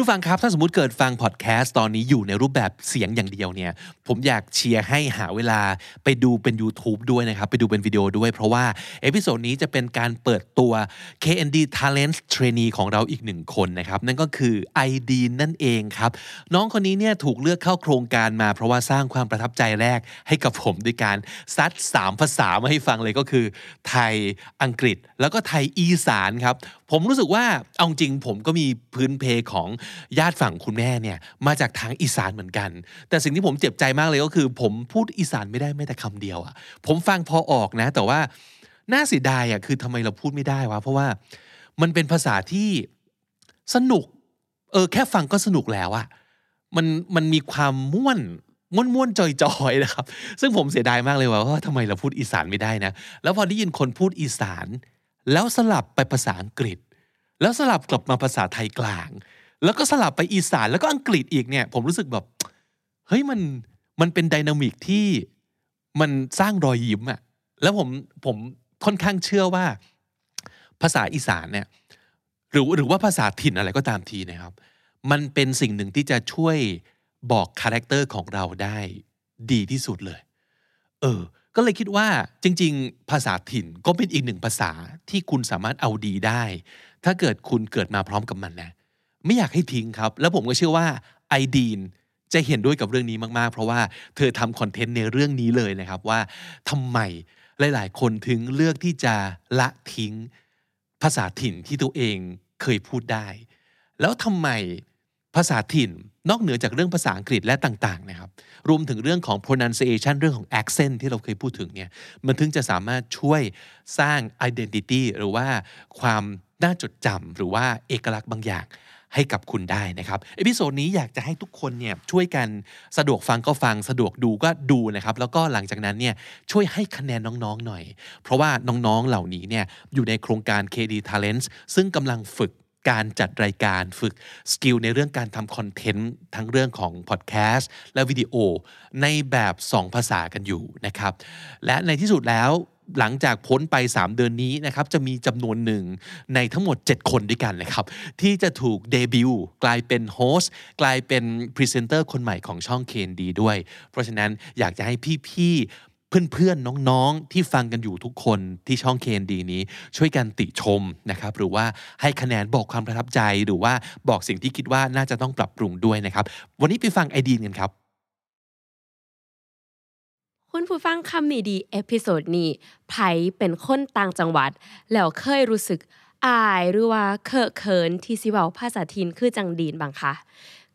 ผู้ฟังครับ ถ้าสมมติเกิดฟังพอดแคสต์ตอนนี้อยู่ในรูปแบบเสียงอย่างเดียวเนี่ย ผมอยากเชียร์ให้หาเวลาไปดูเป็น YouTube ด้วยนะครับ ไปดูเป็นวิดีโอด้วย เพราะว่า episode นี้จะเป็นการเปิดตัว KND Talent Trainee ของเราอีกหนึ่งคนนะครับ นั่นก็คือไอดีนนั่นเองครับ น้องคนนี้เนี่ยถูกเลือกเข้าโครงการมา เพราะว่าสร้างความประทับใจแรกให้กับผมด้วยการซัด 3 ภาษามาให้ฟังเลยก็คือ ไทยอังกฤษ แล้วก็ไทยอีสานครับ ผมรู้สึกว่าเอาจริงผมก็มีพื้นเพของญาติฝั่งคุณแม่เนี่ยมาจากทางอีสานเหมือนกัน แต่สิ่งที่ผมเจ็บใจมากเลยก็คือ ผมพูดอีสานไม่ได้แม้แต่คำเดียวอะผมฟังพอออกนะ แต่ว่าน่าเสียดายอะคือทำไมเราพูดไม่ได้วะเพราะว่ามันเป็นภาษาที่สนุกเออแค่ฟังก็สนุกแล้วอะมันมันมีความม่วนม่วนม่วนจอยจอยๆนะครับ ซึ่งผมเสียดายมากเลยว่าว่าทำไมเราพูดอีสานไม่ได้นะ แล้วพอได้ยินคนพูดอีสาน แล้วสลับไปภาษาอังกฤษ แล้วสลับกลับมาภาษาไทยกลาง แล้วก็สลับไปอีสานแล้วก็อังกฤษอีกเนี่ย ผมรู้สึกแบบเฮ้ยมันมันเป็น dynamic ที่มันสร้างรอยยิ้มอะแล้วผมผมค่อนข้างเชื่อว่า ภาษาอีสานเนี่ยหรือหรือว่าภาษาถิ่นอะไรก็ตามทีนะครับ มันเป็นสิ่งหนึ่งที่จะช่วยบอก character ของเราได้ดีที่สุดเลย เออ ก็เลยคิดว่าจริง ๆ ภาษาถิ่นก็เป็นอีกหนึ่งภาษาที่คุณสามารถเอาดีได้ ถ้าเกิดคุณเกิดมาพร้อมกับมันนะไม่อยากให้ทิ้งครับ แล้วผมก็เชื่อว่าไอดีนจะเห็นด้วยกับเรื่องนี้มากๆ เพราะว่าเธอทำคอนเทนต์ในเรื่องนี้เลยนะครับว่าทำไมหลาย ๆ คนถึงเลือกที่จะละทิ้ง ภาษาถิ่นที่ตัวเองเคยพูดได้ แล้วทำไม ภาษาถิ่นนอกเหนือจากเรื่องภาษาอังกฤษและต่างๆนะครับรวมถึงเรื่องของ pronunciation เรื่องของ accent ที่เราเคยพูดถึงเนี่ยมันถึงจะสามารถช่วยสร้าง identity หรือว่าความน่าจดจำหรือว่าเอกลักษณ์บางอย่างให้กับคุณได้นะครับเอพิโซดนี้อยากจะให้ทุกคนเนี่ยช่วยกันสะดวกฟังก็ฟังสะดวกดูก็ดูนะครับ แล้วก็หลังจากนั้นเนี่ยช่วยให้คะแนนน้องๆหน่อย เพราะว่าน้องๆเหล่านี้เนี่ยอยู่ในโครงการ KD Talents ซึ่งกำลังฝึก การจัดรายการฝึกสกิลในเรื่องการทำคอนเทนต์ทั้งเรื่องของพอดแคสต์และวิดีโอในแบบ 2 ภาษากันอยู่นะครับและในที่สุดแล้วหลังจากพ้นไป 3 เดือนนี้นะครับจะมีจำนวนหนึ่งในทั้งหมด 7 คนด้วยกันนะครับ ที่จะถูกเดบิวต์กลายเป็นโฮสต์กลายเป็นพรีเซนเตอร์คนใหม่ของช่อง KND ด้วย เพราะฉะนั้นอยากจะให้พี่ๆ เพื่อนๆน้องๆที่ฟังกันอยู่ทุกคนที่ช่อง KND นี้ ช่วยกันติชมนะครับหรือว่าให้คะแนนบอกความประทับใจหรือว่าบอกสิ่งที่คิดว่าน่าจะต้องปรับปรุงด้วยนะครับ วันนี้ไปฟังไอดีนกันครับคุณผู้ฟังคำนี้ดี episode นี้ไผเป็นคนต่างจังหวัด แล้วเคยรู้สึกอายหรือว่าเคอะเขินที่สิเว้าภาษาถิ่นคือจั่งดีนบ้างคะ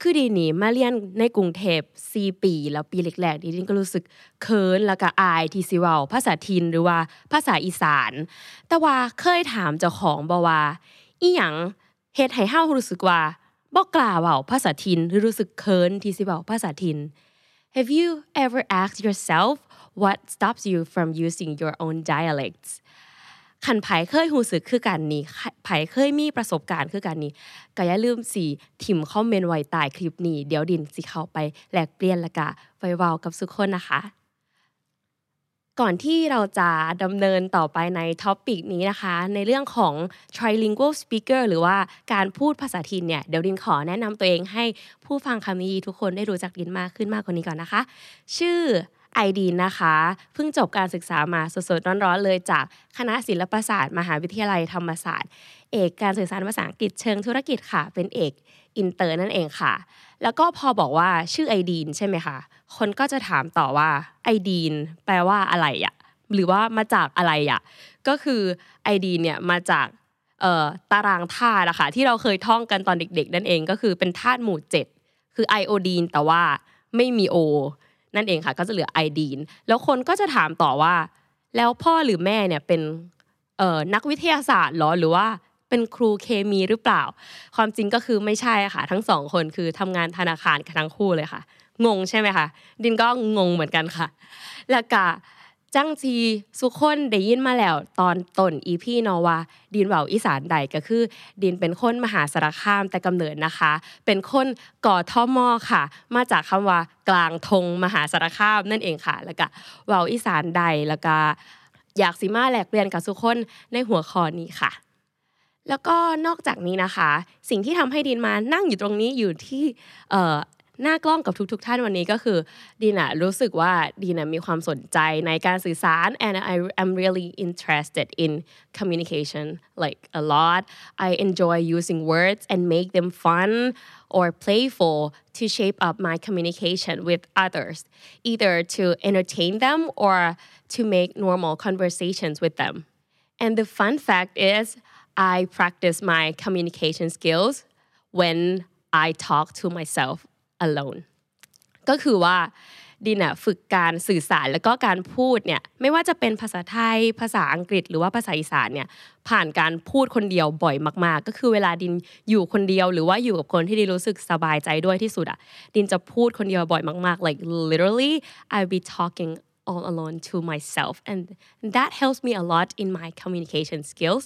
คือดีนี่มาเรียนในกรุงเทพ4ปี แล้วปีแรกๆดีดินก็รู้สึกเขินแล้วก็อายที่สิเว้าภาษาถิ่นหรือว่าภาษาอีสาน แต่ว่าเคยถามเจ้าของบ่ว่าอีหยังเฮ็ดให้เฮารู้สึกว่าบ่กล้าเว้าภาษาถิ่นหรือรู้สึกเขินที่สิเว้าภาษาถิ่น Have you ever asked yourself what stops you from using your own dialects ขันไผเคยหูสึกคือกันนี้ไผเคยมีประสบการณ์คือกันนี้ก็อย่าลืมสิทิมคอมเมนต์ไว้ใต้คลิปนี้ เดี๋ยวดินสิเข้าไปแลกเปลี่ยนแล้วกะเว้ากับทุกคนนะคะ ก่อนที่เราจะดำเนินต่อไปใน topic นี้นะคะ ในเรื่องของ trilingual speaker หรือว่าการพูดภาษาถิ่นเนี่ย เดี๋ยวดินขอแนะนำตัวเองให้ผู้ฟังคำนี้ทุกคนได้รู้จักดินมากขึ้นมากกว่านี้ก่อนนะคะ ชื่อ ไอดีนนะคะเพิ่งจบการศึกษามาสดๆร้อนๆเลยจากคณะศิลปศาสตร์ มหาวิทยาลัยธรรมศาสตร์ เอกการสื่อสารภาษาอังกฤษเชิงธุรกิจค่ะ เป็นเอกอินเตอร์นั่นเองค่ะ แล้วก็พอบอกว่าชื่อไอดีนใช่ไหมคะคนก็จะถามต่อว่าไอดีนแปลว่าอะไรอะหรือว่ามาจากอะไรอะก็คือไอดีนเนี่ยมาจากตารางธาตุอะค่ะที่เราเคยท่องกันตอนเด็ก ๆ นั่นเองก็คือเป็นธาตุหมู่เจ็ดคือไอโอดีนแต่ว่าไม่มีโอ นั่นเองค่ะ ก็จะเหลือไอดีน แล้วคนก็จะถามต่อว่า แล้วพ่อหรือแม่เนี่ยเป็นนักวิทยาศาสตร์หรอหรือว่าเป็นครูเคมีหรือเปล่า ความจริงก็คือไม่ใช่ค่ะ ทั้งสองคนคือทำงานธนาคารกันทั้งคู่เลยค่ะ งงใช่ไหมคะดินก็งงเหมือนกันค่ะ แล้วก็ จังซีสุคนได้ยินมาแล้ว ตอนต้นอีพีเนาะว่า ดินเวาอีสานใดก็คือ ดินเป็นคนมหาสารคามแต่กำเนิดนะคะ เป็นคนก่อท่อมอค่ะ มาจากคำว่ากลางทงมหาสารคามนั่นเองค่ะ แล้วก็เวาอีสานใดแล้วก็อยากสิมาแลกเปลี่ยนกับทุคนในหัวข้อนี้ค่ะแล้วก็นอกจากนี้นะคะ สิ่งที่ทำให้ดินมานั่งอยู่ตรงนี้อยู่ที่เอ่อ หน้ากล้องกับทุกๆทท่านวันนี้ก็คือดินอะรู้สึกว่าดินอะมีความสนใจในการสื่อสาร and I am really interested in communication like a lot I enjoy using words and make them fun or playful to shape up my communication with others either to entertain them or to make normal conversations with them and the fun fact is I practice my communication skills when I talk to myself alone ก็คือว่าดินอะฝึกการสื่อสารแล้วก็การพูดเนี่ยไม่ว่าจะเป็นภาษาไทยภาษาอังกฤษหรือว่าภาษาอีสานเนี่ยผ่านการพูดคนเดียวบ่อยมาก ๆ ก็คือเวลาดินอยู่คนเดียวหรือว่าอยู่กับคนที่ดินรู้สึกสบายใจด้วยที่สุดอะดินจะพูดคนเดียวบ่อยมาก ๆ like literally I be talking all alone to myself and that helps me a lot in my communication skills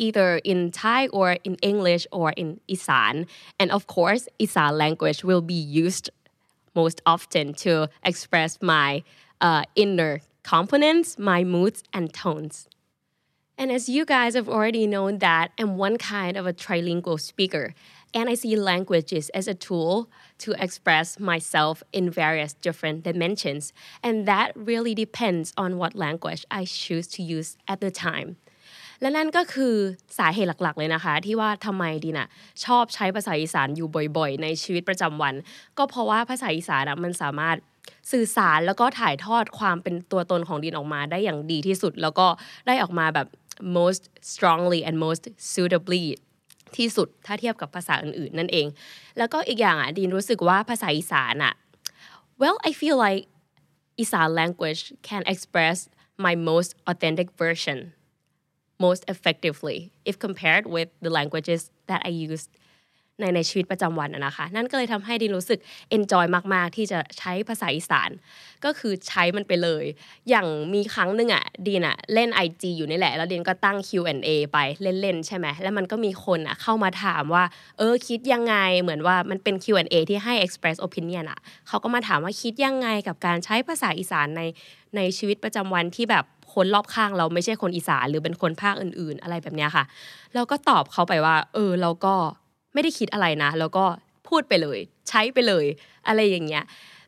either in Thai or in English or in Isan. And of course, Isan language will be used most often to express my uh, inner components, my moods, and tones. And as you guys have already known that I'm one kind of a trilingual speaker, and I see languages as a tool to express myself in various different dimensions. And that really depends on what language I choose to use at the time. และนั่นก็คือสาเหตุหลักๆ เลยนะคะ ที่ว่าทำไมดีน่ะชอบใช้ภาษาอีสานอยู่บ่อยๆ ในชีวิตประจำวัน ก็เพราะว่าภาษาอีสานมันสามารถสื่อสารแล้วก็ถ่ายทอดความเป็นตัวตนของดินออกมาได้อย่างดีที่สุด แล้วก็ได้ออกมาแบบ most strongly and most suitably ที่สุดถ้าเทียบกับภาษาอื่นๆ นั่นเอง แล้วก็อีกอย่างอะดินรู้สึกว่าภาษาอีสานอะ well I feel like อีสาน language can express my most authentic version most effectively if compared with the languages that I used ในในชีวิตประจำวันนะคะ นั่นก็เลยทำให้ดินรู้สึก enjoy มาก ๆ ที่จะใช้ภาษาอีสาน ก็คือใช้มันไปเลย อย่างมีครั้งหนึ่งอะดินอะเล่น IG อยู่นี่แหละ แล้วดินก็ตั้ง Q&A ไปเล่น ๆ ใช่ไหมแล้วมันก็มีคนอะเข้ามาถามว่า เออคิดยังไงเหมือนว่ามันเป็น Q&A ที่ให้ express opinion อะเขาก็มาถามว่าคิดยังไงกับการใช้ภาษาอีสานในในชีวิตประจำวันที่แบบคนรอบข้างเราไม่ใช่คนอีสานหรือเป็นคนภาคอื่น ๆ อะไรแบบเนี้ยค่ะ เราก็ตอบเขาไปว่า เออเราก็ ไม่ได้คิดอะไรนะ แล้วก็พูดไปเลย ใช้ไปเลย อะไรอย่างเงี้ย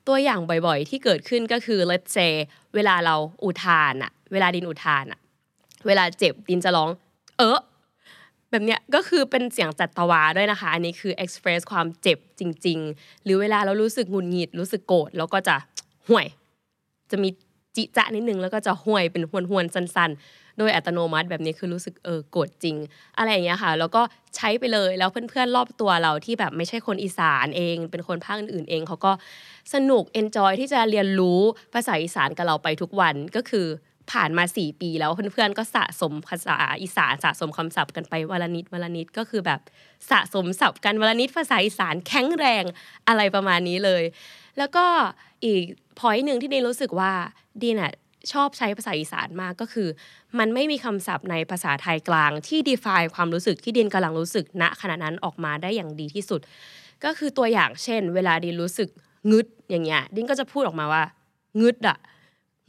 ตัวอย่างบ่อยๆ ที่เกิดขึ้นก็คือ let's say เวลาเราอุทานอะเวลาดินอุทานอะเวลาเจ็บดินจะร้อง เออแบบเนี้ยก็คือเป็นเสียงจัตวาด้วยนะคะ อันนี้คือ express ความเจ็บจริง ๆ หรือเวลาเรารู้สึกหงุดหงิดรู้สึกโกรธแล้วก็จะห่วย จะมีจิจะนิดนึงแล้วก็จะห่วยเป็นหวนหวนๆสั้นๆ โดยอัตโนมัติแบบนี้คือรู้สึกเออโกรธจริง อะไรอย่างเงี้ยค่ะ แล้วก็ใช้ไปเลยแล้วเพื่อนๆรอบตัวเราที่แบบไม่ใช่คนอีสานเอง เป็นคนภาคอื่นๆเองเขาก็สนุกเอนจอยที่จะเรียนรู้ภาษาอีสานกับเราไปทุกวันก็คือผ่านมา 4 ปีแล้วเพื่อนๆก็สะสมภาษาอีสานสะสมคำศัพท์กันไปวันละนิดวันละนิดก็คือแบบสะสมศัพท์กันวันละนิดภาษาอีสานแข็งแรงอะไรประมาณนี้เลย แล้วก็อีกพอยหนึ่งที่ดินรู้สึกว่าดินอะ ชอบใช้ภาษาอีสานมากก็คือ มันไม่มีคำศัพท์ในภาษาไทยกลางที่ define ความรู้สึกที่ดินกำลังรู้สึกณขณะนั้นออกมาได้อย่างดีที่สุด ก็คือตัวอย่างเช่น เวลาดินรู้สึกงึดอย่างเงี้ยดินก็จะพูดออกมาว่างึดอะ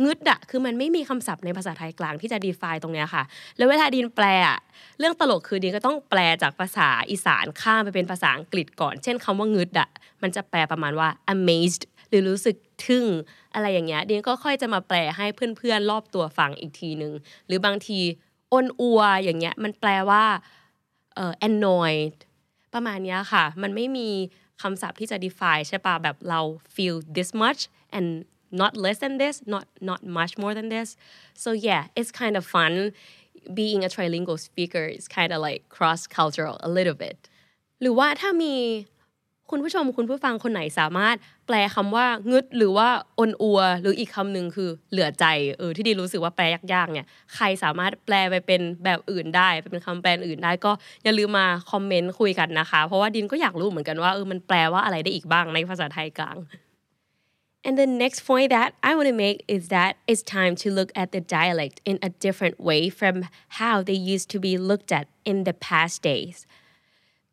งึดอะคือมันไม่มีคำศัพท์ในภาษาไทยกลางที่จะ define ตรงเนี้ยค่ะ แล้วเวลาดินแปลอะเรื่องตลกคือดินก็ต้องแปลจากภาษาอีสานข้ามไปเป็นภาษาอังกฤษก่อน เช่นคำว่างึดอะมันจะแปลประมาณว่า amazed หรือรู้สึก ทึ่งอะไรอย่างเงี้ยดินก็ค่อยจะมาแปลให้เพื่อนๆรอบตัวฟังอีกทีนึง หรือบางทีอ้นอัวอย่างเงี้ยมันแปลว่าเอ่อ annoyed ประมาณเนี้ยค่ะ มันไม่มีคำศัพท์ที่จะ define ใช่ปะแบบเรา feel this much and not less than this not not much more than this so yeah it's kind of fun being a trilingual speaker is kind of like cross cultural a little bit หรือว่าถ้ามี คุณผู้ชมคุณผู้ฟังคนไหนสามารถแปลคำว่างึดหรือว่าอนอัว หรืออีกคำหนึ่งคือเหลือใจเออที่ดีรู้สึกว่าแปลยากๆเนี่ยใครสามารถแปลไปเป็นแบบอื่นได้ไปเป็นคำแปลอื่นได้ก็อย่าลืมมาคอมเมนต์คุยกันนะคะ เพราะว่าดินก็อยากรู้เหมือนกันว่าเออมันแปลว่าอะไรได้อีกบ้างในภาษาไทยกลาง And the next point that I want to make is that it's time to look at the dialect in a different way from how they used to be looked at in the past days.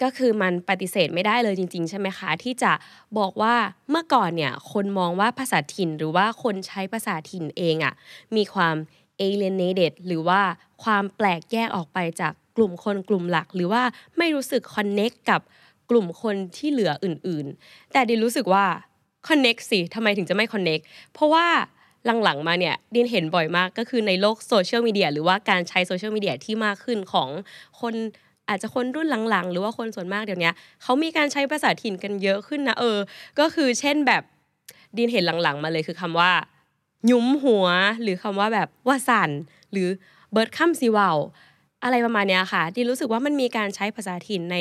ก็คือมันปฏิเสธไม่ได้เลยจริง ๆ ใช่ไหมคะ ที่จะบอกว่าเมื่อก่อนเนี่ยคนมองว่าภาษาถิ่นหรือว่าคนใช้ภาษาถิ่นเองอะ่ะมีความ alienated หรือว่าความแปลกแยกออกไปจากกลุ่มคนกลุ่มหลัก หรือว่าไม่รู้สึก connect กับกลุ่มคนที่เหลืออื่น ๆ แต่ดินรู้สึกว่า connect สิทำไมถึงจะไม่ connect เพราะว่าหลังๆมาเนี่ยดินเห็นบ่อยมากก็คือในโลกโซเชียลมีเดียหรือว่าการใช้โซเชียลมีเดียที่มากขึ้นของคน อาจจะคนรุ่นหลังๆ หรือว่าคนส่วนมากเดี๋ยวนี้เขามีการใช้ภาษาถิ่นกันเยอะขึ้นนะเออ ก็คือเช่นแบบดินเห็นหลังๆ มาเลยคือคำว่ายุ้มหัว หรือคำว่าแบบว่าสั่นหรือเบิร์ดคัมซีวาวอะไรประมาณเนี้ยค่ะดินรู้สึกว่ามันมีการใช้ภาษาถิ่นใน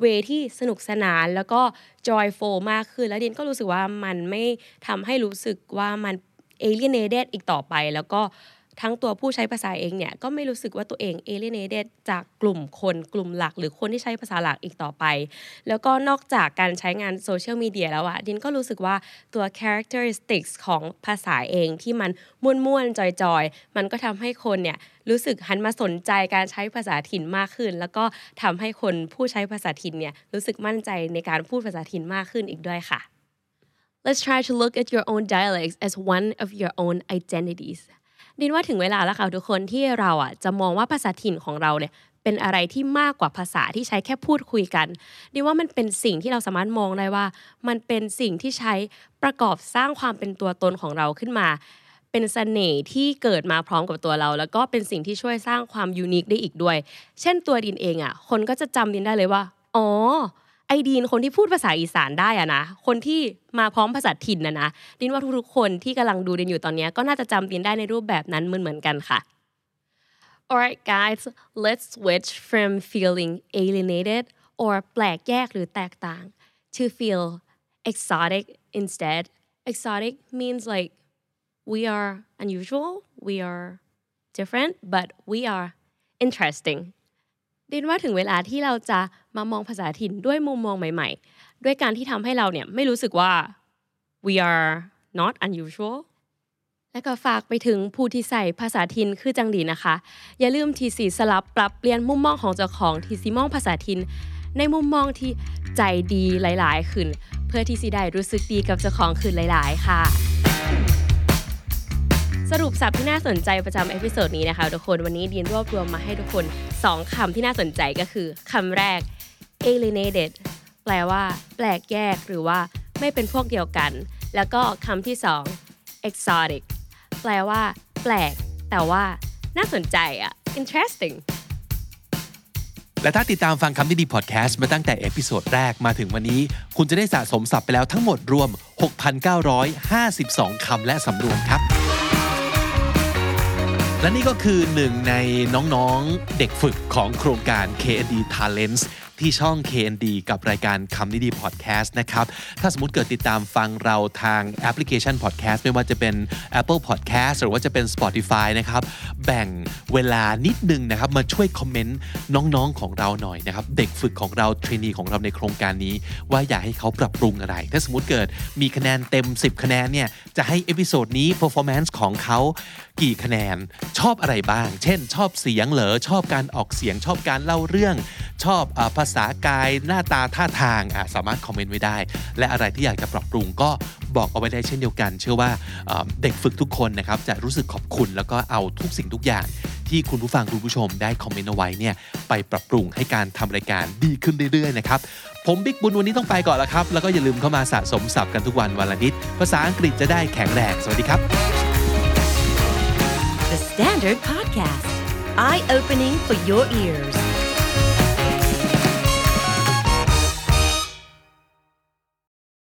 way ที่สนุกสนานแล้วก็ joyful มากขึ้นแล้วดินก็รู้สึกว่ามันไม่ทำให้รู้สึกว่ามัน alienated อีกต่อไปแล้วก็ ทั้งตัวผู้ใช้ภาษาเองเนี่ยก็ไม่รู้สึกว่าตัวเอง alienated จากกลุ่มคนกลุ่มหลัก หรือคนที่ใช้ภาษาหลักอีกต่อไป แล้วก็นอกจากการใช้งานโซเชียลมีเดียแล้วอะดินก็รู้สึกว่าตัว characteristics ของภาษาเองที่มันม่วนๆจอยๆ มันก็ทำให้คนเนี่ยรู้สึกหันมาสนใจการใช้ภาษาถิ่นมากขึ้น แล้วก็ทำให้คนผู้ใช้ภาษาถิ่นเนี่ยรู้สึกมั่นใจในการพูดภาษาถิ่นมากขึ้นอีกด้วยค่ะ Let's try to look at your own dialects as one of your own identities ดินว่าถึงเวลาแล้วค่ะทุกคนที่เราอะจะมองว่าภาษาถิ่นของเราเนี่ยเป็นอะไรที่มากกว่าภาษาที่ใช้แค่พูดคุยกันดิว่ามันเป็นสิ่งที่เราสามารถมองได้ว่า มันเป็นสิ่งที่ใช้ประกอบสร้างความเป็นตัวตนของเราขึ้นมา เป็นเสน่ห์ที่เกิดมาพร้อมกับตัวเรา แล้วก็เป็นสิ่งที่ช่วยสร้างความยูนิคได้อีกด้วย เช่นตัวดินเองอะคนก็จะจำดินได้เลยว่าอ๋อ ไอดีนคนที่พูดภาษาอีสานได้อะนะคนที่มาพร้อมภาษาถิ่นนะนะดินว่าทุกๆคนที่กำลังดูดินอยู่ตอนนี้ก็น่าจะจำดินได้ในรูปแบบนั้นเหมือนๆกันค่ะ Alright guys let's switch from feeling alienated or แปลกแยกหรือแตกต่าง to feel exotic instead exotic means like we are unusual we are different but we are interesting ดินว่าถึงเวลาที่เราจะมามองภาษาถิ่นด้วยมุมมองใหม่ ๆ ด้วยการที่ทำให้เราเนี่ยไม่รู้สึกว่า we are not unusual และก็ฝากไปถึงผู้ที่ใส่ภาษาถิ่นคือจังดีนะคะ อย่าลืมทีสีสลับปรับเปลี่ยนมุมมองของเจ้าของทีสีมองภาษาถิ่นในมุมมองที่ใจดีหลาย ๆ ขึ้น เพื่อที่สีได้รู้สึกดีกับเจ้าของขึ้นหลาย ๆ ค่ะ สรุปศัพท์ที่น่าสนใจประจำ episode นี้นะคะทุกคนวันนี้ดีนรวบรวมมาให้ทุกคน 2คำที่น่าสนใจก็คือคำแรก alienated แปลว่า แปลกแยกหรือว่าไม่เป็นพวกเดียวกัน แล้วก็คำที่ 2 exotic แปลว่า แปลก แต่ว่าน่าสนใจอะ interesting และถ้าติดตามฟังคำนี้ดีพอดแคสต์มาตั้งแต่ episode แรกมาถึงวันนี้ คุณจะได้สะสมศัพท์ไปแล้วทั้งหมดรวม 6,952 คำและสำรวมครับ และนี่ก็คือหนึ่งในน้องๆเด็กฝึกของโครงการ KND Talents ที่ช่อง KND กับรายการคำนี้ดีพอดแคสต์นะครับ ถ้าสมมติเกิดติดตามฟังเราทางแอปพลิเคชันพอดแคสต์ไม่ว่าจะเป็น Apple Podcast หรือว่าจะเป็น Spotify นะครับ แบ่งเวลานิดนึงนะครับ มาช่วยคอมเมนต์น้องๆของเราหน่อยนะครับ เด็กฝึกของเราเทรนนีของเราในโครงการนี้ ว่าอยากให้เขาปรับปรุงอะไร ถ้าสมมติเกิดมีคะแนนเต็ม 10 คะแนนเนี่ยจะให้ episode นี้ performance ของเขากี่คะแนนชอบอะไรบ้าง เช่น ชอบเสียงเหรอชอบการออกเสียงชอบการเล่าเรื่องชอบอาภาษากายหน้าตาท่าทางอะสามารถคอมเมนต์ไว้ได้ และอะไรที่อยากจะปรับปรุงก็บอกเอาไว้ได้เช่นเดียวกัน เชื่อว่าเอ่อเด็กฝึกทุกคนนะครับจะรู้สึกขอบคุณแล้วก็เอาทุกสิ่งทุกอย่างที่คุณผู้ฟังคุณผู้ชมได้คอมเมนต์เอาไว้เนี่ยไปปรับปรุงให้การทำรายการดีขึ้นเรื่อยๆนะครับผมบิ๊กบุญวันนี้ต้องไปก่อนแล้วครับ แล้วก็อย่าลืมเข้ามาสะสมศัพท์กันทุกวันวันละนิด ภาษาอังกฤษจะได้แข็งแรง สวัสดีครับ The Standard Podcast, eye opening for your ears.